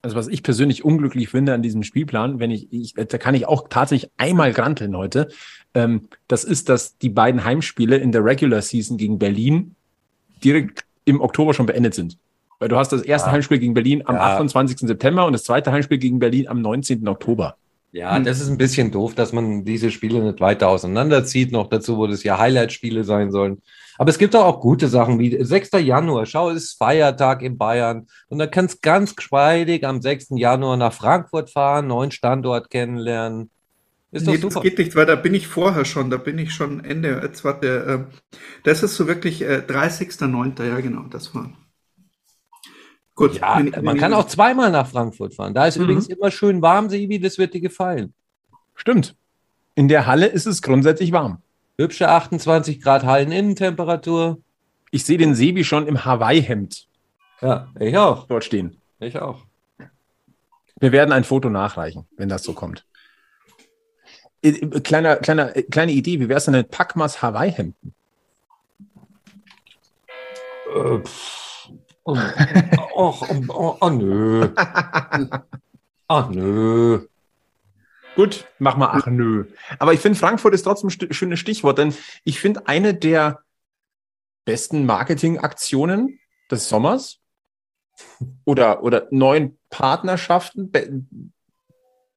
Also was ich persönlich unglücklich finde an diesem Spielplan, wenn ich, ich da kann ich auch tatsächlich einmal granteln heute. Ähm, das ist, dass die beiden Heimspiele in der Regular Season gegen Berlin direkt im Oktober schon beendet sind. Weil du hast das erste ja. Heimspiel gegen Berlin am ja. 28. September und das zweite Heimspiel gegen Berlin am 19. Oktober. Ja, hm. das ist ein bisschen doof, dass man diese Spiele nicht weiter auseinanderzieht. Noch dazu, wo das ja Highlight-Spiele sein sollen. Aber es gibt auch gute Sachen wie 6. Januar. Schau, es ist Feiertag in Bayern. Und dann kannst ganz geschmeidig am 6. Januar nach Frankfurt fahren, neuen Standort kennenlernen. Ist nee, das geht nicht, weil da bin ich vorher schon, da bin ich schon Ende. Jetzt warte, äh, das ist so wirklich äh, 30.09. Ja, genau, das war. Gut, ja, wenn, wenn man kann auch zweimal nach Frankfurt fahren. Da ist mhm. übrigens immer schön warm, Sebi, das wird dir gefallen. Stimmt. In der Halle ist es grundsätzlich warm. Hübsche 28 Grad Halleninnentemperatur. Ich sehe den Sebi schon im Hawaii-Hemd. Ja, ich auch. Dort stehen. Ich auch. Wir werden ein Foto nachreichen, wenn das so kommt. Äh, äh, kleiner, kleiner, äh, kleine Idee, wie wäre es denn mit Packmas Hawaii-Hemden? Äh, Oh, oh, oh, oh, nö. Ach nö. Gut, mach mal ach nö. Aber ich finde, Frankfurt ist trotzdem ein schönes Stichwort, denn ich finde eine der besten Marketingaktionen des Sommers oder, oder neuen Partnerschaften,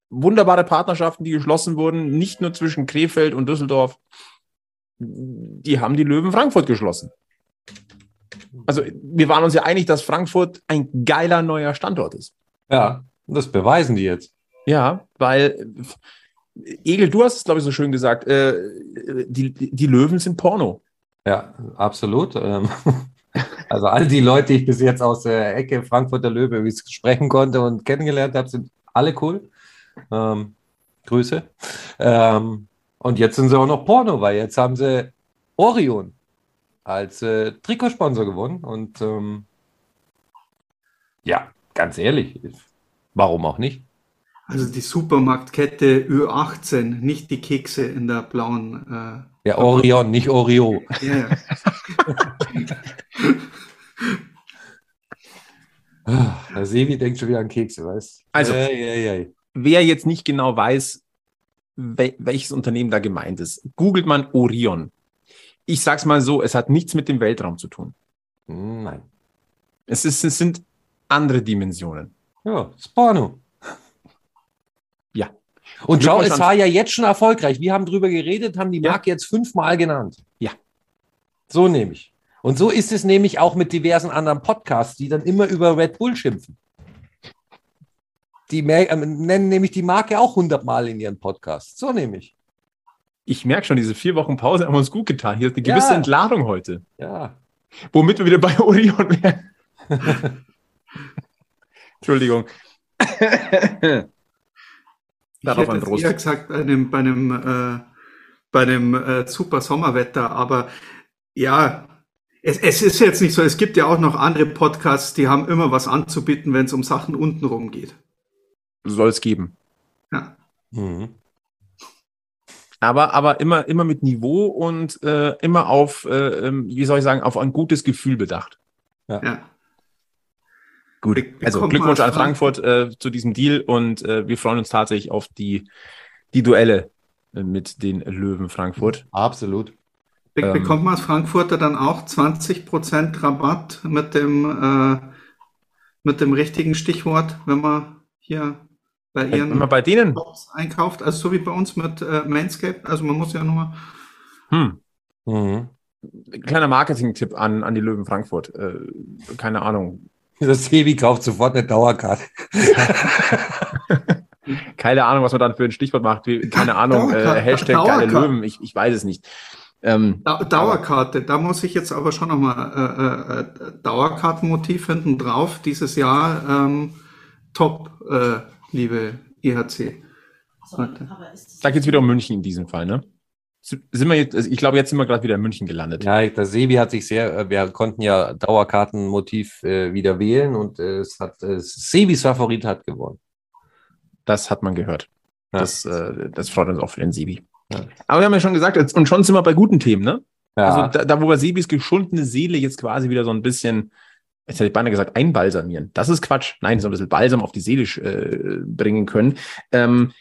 wunderbare Partnerschaften, die geschlossen wurden, nicht nur zwischen Krefeld und Düsseldorf, die haben die Löwen Frankfurt geschlossen also wir waren uns ja einig, dass Frankfurt ein geiler neuer Standort ist. Ja, das beweisen die jetzt. Ja, weil Egel, du hast es, glaube ich, so schön gesagt, äh, die, die Löwen sind Porno. Ja, absolut. Ähm, (laughs) also all die Leute, die ich bis jetzt aus der Ecke Frankfurter Löwe sprechen konnte und kennengelernt habe, sind alle cool. Ähm, Grüße. Ähm, und jetzt sind sie auch noch Porno, weil jetzt haben sie Orion als äh, Trikotsponsor gewonnen. Und ähm, ja, ganz ehrlich, warum auch nicht? Also die Supermarktkette Ö18, nicht die Kekse in der blauen. Äh, ja, Orion, nicht Oreo. Ja, ja. (laughs) Ah, Sevi denkt schon wieder an Kekse, weißt Also, äh, äh, äh. wer jetzt nicht genau weiß, welches Unternehmen da gemeint ist, googelt man Orion ich sag's mal so, es hat nichts mit dem Weltraum zu tun. Nein. Es, ist, es sind andere Dimensionen. Ja, Spano. Ja. Und schau, es war ja jetzt schon erfolgreich. Wir haben drüber geredet, haben die Marke ja. jetzt fünfmal genannt. Ja. So nehme ich. Und so ist es nämlich auch mit diversen anderen Podcasts, die dann immer über Red Bull schimpfen. Die äh, nennen nämlich die Marke auch hundertmal in ihren Podcasts. So nehme ich ich merke schon, diese vier Wochen Pause haben uns gut getan. Hier ist eine gewisse ja. Entladung heute. Ja. Womit wir wieder bei Orion wären. (laughs) Entschuldigung. Darauf ein Prost. Ich gesagt, bei einem, bei einem, äh, bei einem äh, super Sommerwetter, aber ja, es, es ist jetzt nicht so, es gibt ja auch noch andere Podcasts, die haben immer was anzubieten, wenn es um Sachen untenrum geht. Soll es geben. Ja. Mhm. Aber, aber immer, immer mit Niveau und äh, immer auf, äh, ähm, wie soll ich sagen, auf ein gutes Gefühl bedacht. Ja. Gut. Be- Also Glückwunsch an Frankfurt äh, zu diesem Deal und äh, wir freuen uns tatsächlich auf die, die Duelle äh, mit den Löwen Frankfurt. Absolut. Be Ähm. bekommt man als Frankfurter dann auch 20% Rabatt mit dem, äh, mit dem richtigen Stichwort, wenn man hier bei Wenn ihren man bei denen, Shops einkauft, also so wie bei uns mit äh, Manscaped, also man muss ja nur hm, Mhm. kleiner Marketing-Tipp an, an die Löwen Frankfurt. Äh, keine Ahnung. Das Sevi kauft sofort eine Dauerkarte. (laughs) Keine Ahnung, was man dann für ein Stichwort macht. Wie, keine (laughs) Ahnung, äh, Dauerkarte, Hashtag geile Dauerkarte. Löwen. Ich, ich weiß es nicht. Ähm, Da Dauerkarte, da muss ich jetzt aber schon nochmal äh, äh, Dauerkartenmotiv hinten drauf. Dieses Jahr ähm, top, äh, liebe IHC. Warte. da geht es wieder um München in diesem Fall, ne? Sind wir jetzt, also ich glaube, jetzt sind wir gerade wieder in München gelandet. Ja, der Sebi hat sich sehr, äh, wir konnten ja Dauerkartenmotiv äh, wieder wählen und äh, es hat, äh, Sebis Favorit hat gewonnen. Das hat man gehört. Ja. Das, äh, das freut uns auch für den Sibi. Ja. Aber wir haben ja schon gesagt, jetzt- und schon sind wir bei guten Themen, ne? Ja, Also da, da, wo wir Sibis geschundene Seele jetzt quasi wieder so ein bisschen, jetzt hätte ich beinahe gesagt, einbalsamieren. Das ist Quatsch. Nein, so ein bisschen Balsam auf die Seele äh, bringen können. Ähm,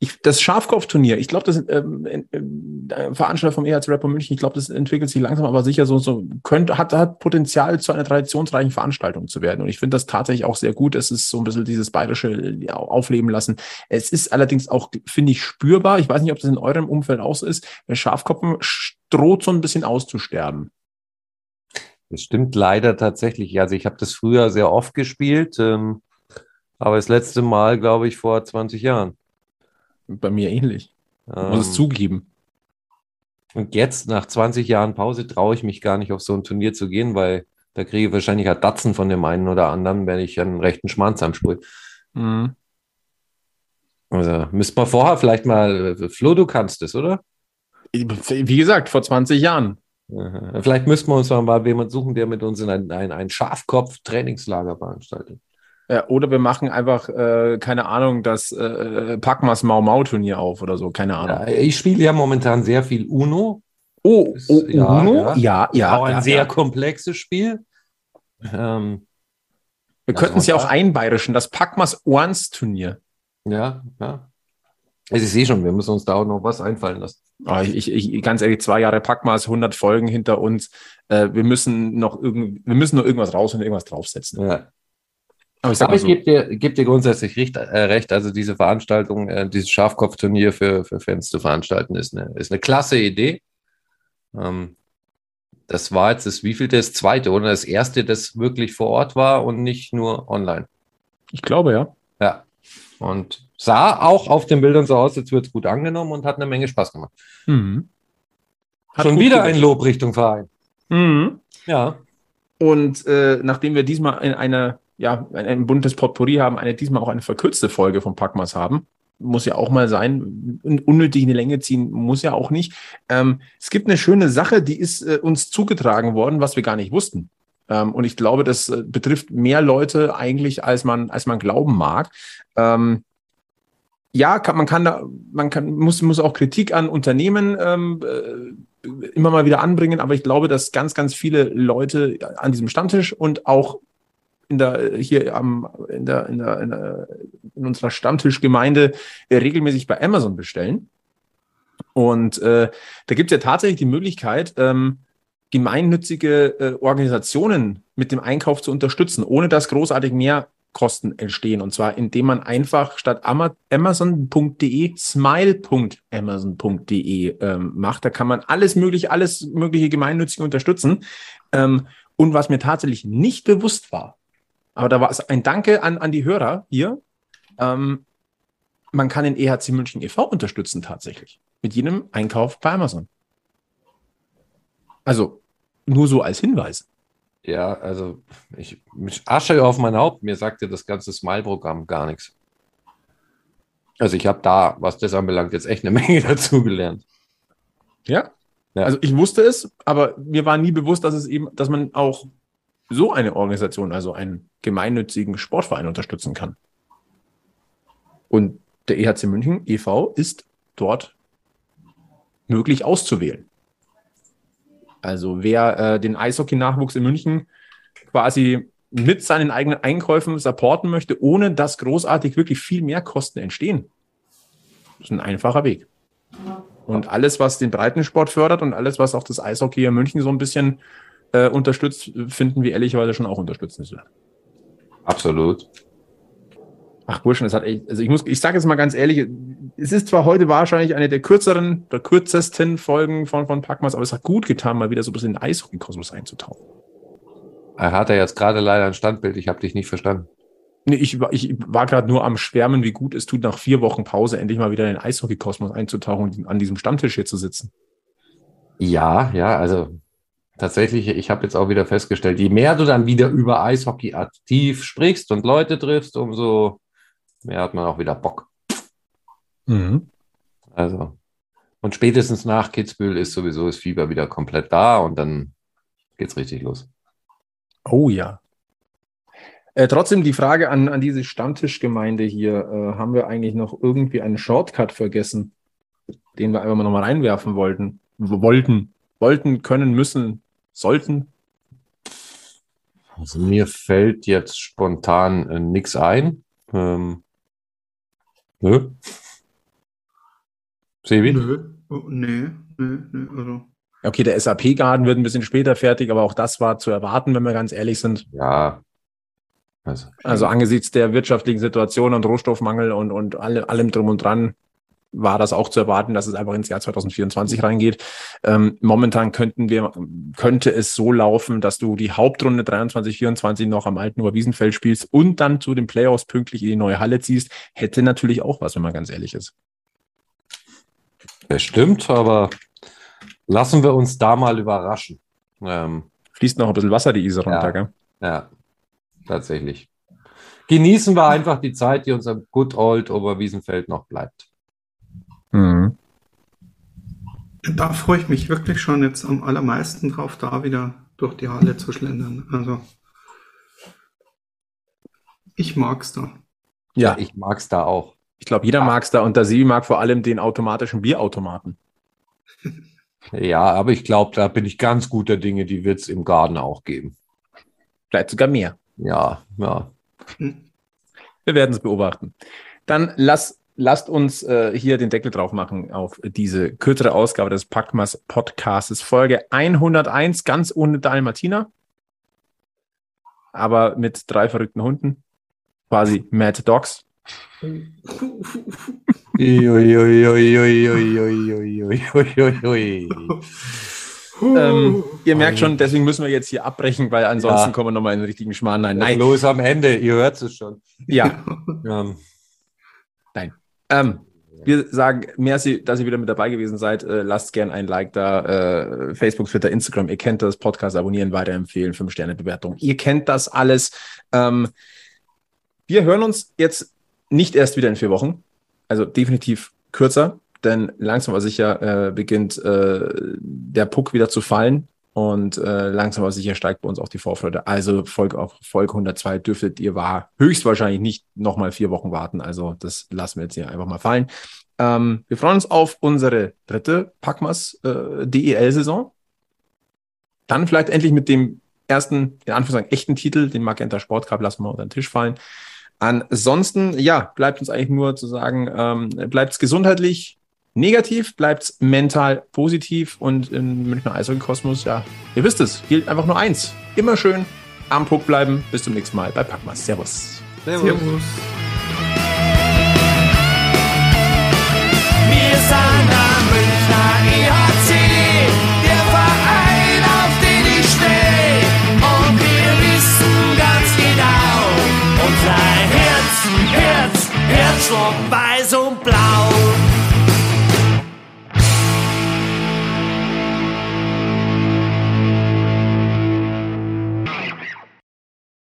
ich, das Schafkopfturnier, ich glaube, das ähm, der Veranstalter vom EHC Rapper München, ich glaube, das entwickelt sich langsam, aber sicher so, so könnte, hat, hat Potenzial zu einer traditionsreichen Veranstaltung zu werden. Und ich finde das tatsächlich auch sehr gut. Es ist so ein bisschen dieses bayerische ja, Aufleben lassen. Es ist allerdings auch, finde ich, spürbar. Ich weiß nicht, ob das in eurem Umfeld auch so ist. Der Schafkoppen droht so ein bisschen auszusterben. Das stimmt leider tatsächlich. Also ich habe das früher sehr oft gespielt, ähm, aber das letzte Mal, glaube ich, vor 20 Jahren. Bei mir ähnlich. Muss es Ähm, zugeben. Und jetzt, nach 20 Jahren Pause, traue ich mich gar nicht auf so ein Turnier zu gehen, weil da kriege ich wahrscheinlich ein Datzen von dem einen oder anderen, wenn ich einen rechten Schmanz am Sprüh. Mhm. Also müsste man vorher vielleicht mal, äh, Flo, du kannst es, oder? Wie gesagt, vor 20 Jahren. Aha. Vielleicht müssten wir uns noch mal jemanden suchen, der mit uns in ein, ein, ein Schafkopf-Trainingslager veranstaltet. Ja, oder wir machen einfach, äh, keine Ahnung, das äh, Packmas Mau Mau Turnier auf oder so, keine Ahnung. Ja, ich spiele ja momentan sehr viel Uno. Oh, Ist- oh ja, Uno? ja. Ja, ja. auch ein sehr komplexes Spiel. Ähm, Wir könnten es ja auch einbayerischen, das Packmas Orns Turnier. ja, ja. Also ich sehe schon, wir müssen uns da auch noch was einfallen lassen. Ah, ich, ich, ganz ehrlich, zwei Jahre Packmas, 100 Folgen hinter uns. Äh, wir müssen noch irgend, wir müssen nur irgendwas raus und irgendwas draufsetzen. Ja. Aber ich Aber ich so, gebe dir, geb dir grundsätzlich recht, äh, recht, also diese Veranstaltung, äh, dieses Schafkopfturnier für, für Fans zu veranstalten, ist eine, ist eine klasse Idee. Ähm, das war jetzt das wievielte, das zweite oder das erste, das wirklich vor Ort war und nicht nur online. ich glaube ja. Ja. Und sah auch auf den Bildern so aus, als würde es gut angenommen und hat eine Menge Spaß gemacht. Mhm. Schon wieder gewirkt. ein Lob Richtung Verein. Mhm. Ja. Und äh, nachdem wir diesmal in eine, ja, ein, ein buntes Potpourri haben, eine diesmal auch eine verkürzte Folge von Packmas haben, muss ja auch mal sein, un- unnötig eine Länge ziehen, muss ja auch nicht. Ähm, es gibt eine schöne Sache, die ist äh, uns zugetragen worden, was wir gar nicht wussten. Ähm, und ich glaube, das äh, betrifft mehr Leute eigentlich, als man, als man glauben mag. Ähm, ja, kann, man kann da, man kann, muss, muss auch Kritik an Unternehmen ähm, äh, immer mal wieder anbringen, aber ich glaube, dass ganz, ganz viele Leute an diesem Stammtisch und auch in der, hier am, in der, in der, in, der, in unserer Stammtischgemeinde regelmäßig bei Amazon bestellen. Und äh, da gibt es ja tatsächlich die Möglichkeit, ähm, gemeinnützige äh, Organisationen mit dem Einkauf zu unterstützen, ohne dass großartig mehr Kosten entstehen. Und zwar, indem man einfach statt ama- amazon.de smile.amazon.de ähm, macht. Da kann man alles mögliche, alles mögliche gemeinnützige unterstützen. Ähm, und was mir tatsächlich nicht bewusst war, aber da war es ein Danke an, an die Hörer hier. Ähm, man kann den EHC München e.V. unterstützen tatsächlich. Mit jedem Einkauf bei Amazon. Also nur so als Hinweis. Ja, also ich mit Asche auf mein Haupt, mir sagte das ganze Smile-Programm gar nichts. Also ich habe da, was das anbelangt, jetzt echt eine (laughs) Menge dazugelernt. Ja? Ja. Also ich wusste es, aber mir war nie bewusst, dass es eben, dass man auch so eine Organisation, also einen gemeinnützigen Sportverein unterstützen kann. Und der EHC München e.V. ist dort möglich auszuwählen. Also wer äh, den Eishockey-Nachwuchs in München quasi mit seinen eigenen Einkäufen supporten möchte, ohne dass großartig wirklich viel mehr Kosten entstehen, ist ein einfacher Weg. Und alles, was den Breitensport fördert und alles, was auch das Eishockey in München so ein bisschen äh, unterstützt, finden wir ehrlicherweise schon auch unterstützenswert. Absolut. Ach, Burschen, es hat echt, also ich muss, ich sage jetzt mal ganz ehrlich, es ist zwar heute wahrscheinlich eine der kürzeren, der kürzesten Folgen von, von Packmas, aber es hat gut getan, mal wieder so ein bisschen in den Eishockey-Kosmos einzutauchen. Er hatte jetzt gerade leider ein Standbild, ich habe dich nicht verstanden. Nee, ich, war- ich war gerade nur am Schwärmen, wie gut es tut, nach vier Wochen Pause endlich mal wieder in den Eishockey-Kosmos einzutauchen und an diesem Stammtisch hier zu sitzen. Ja, ja, also tatsächlich, ich habe jetzt auch wieder festgestellt, je mehr du dann wieder über Eishockey aktiv sprichst und Leute triffst, umso mehr hat man auch wieder Bock. Also, und spätestens nach Kitzbühel ist sowieso das Fieber wieder komplett da und dann geht's richtig los. Oh ja. Äh, trotzdem die Frage an, an diese Stammtischgemeinde hier. Äh, haben wir eigentlich noch irgendwie einen Shortcut vergessen, den wir einfach mal nochmal reinwerfen wollten? Wollten, wollten, können, müssen, sollten? Also mir fällt jetzt spontan äh, nichts ein. Ähm, nö. Sebi? Nö, nee, nee, nee, also. Okay, der SAP-Garten wird ein bisschen später fertig, aber auch das war zu erwarten, wenn wir ganz ehrlich sind. Ja. Also, Also angesichts der wirtschaftlichen Situation und Rohstoffmangel und, und alle, allem drum und dran war das auch zu erwarten, dass es einfach ins Jahr 2024 reingeht. Ähm, momentan könnten wir, könnte es so laufen, dass du die Hauptrunde 23, 24 noch am alten Oberwiesenfeld spielst und dann zu den Playoffs pünktlich in die neue Halle ziehst. Hätte natürlich auch was, wenn man ganz ehrlich ist. bestimmt, aber lassen wir uns da mal überraschen. Ähm, Fließt noch ein bisschen Wasser die Isar runter, Ja. gell? ja, tatsächlich. Genießen wir einfach die Zeit, die uns am Good Old Oberwiesenfeld noch bleibt. Mhm. Da freue ich mich wirklich schon jetzt am allermeisten drauf, da wieder durch die Halle zu schlendern. Also, ich mag's da. Ja, Ich mag's da auch. ich glaube, jeder mag es da und der Sibi mag vor allem den automatischen Bierautomaten. (laughs) Ja, aber ich glaube, da bin ich ganz guter Dinge, die wird's im Garten auch geben. Vielleicht sogar mehr. Ja, ja. Hm. Wir werden es beobachten. Dann lass, lasst uns äh, hier den Deckel drauf machen auf diese kürzere Ausgabe des Packmas Podcasts, Folge 101, ganz ohne Dalmatiner, aber mit drei verrückten Hunden, quasi Mad Dogs. Ähm, ihr merkt schon, deswegen müssen wir jetzt hier abbrechen, weil ansonsten Ja. kommen wir nochmal in den richtigen Schmarrn. Nein, Nein. Los am Ende, ihr hört es schon. ja. Ähm, Ähm, wir sagen merci, dass ihr wieder mit dabei gewesen seid. Äh, lasst gern ein Like da. Äh, Facebook, Twitter, Instagram. Ihr kennt das. Podcast abonnieren, weiterempfehlen, 5-Sterne-Bewertung. Ihr kennt das alles. Ähm, wir hören uns jetzt nicht erst wieder in vier Wochen. Also definitiv kürzer, denn langsam aber sicher äh, beginnt äh, der Puck wieder zu fallen. Und äh, langsam aber sicher steigt bei uns auch die Vorfreude. Also Folge, auf Folge 102 dürftet ihr war höchstwahrscheinlich nicht nochmal vier Wochen warten. Also das lassen wir jetzt hier einfach mal fallen. Ähm, wir freuen uns auf unsere dritte Packmas äh, DEL-Saison. Dann vielleicht endlich mit dem ersten, in Anführungszeichen, echten Titel, den Magenta Sport Cup, lassen wir unter den Tisch fallen. Ansonsten, ja, bleibt uns eigentlich nur zu sagen, ähm, bleibt gesundheitlich negativ, bleibt mental positiv und im Münchner Eishockey-Kosmos, ja, ihr wisst es, gilt einfach nur eins. Immer schön am Puck bleiben. Bis zum nächsten Mal bei Packmas. Servus. Servus. Wir sind am Münchner EHC, der Verein, auf den ich steh. Und wir wissen ganz genau, unser Herz, Herz, Herzschlag weiß und blau.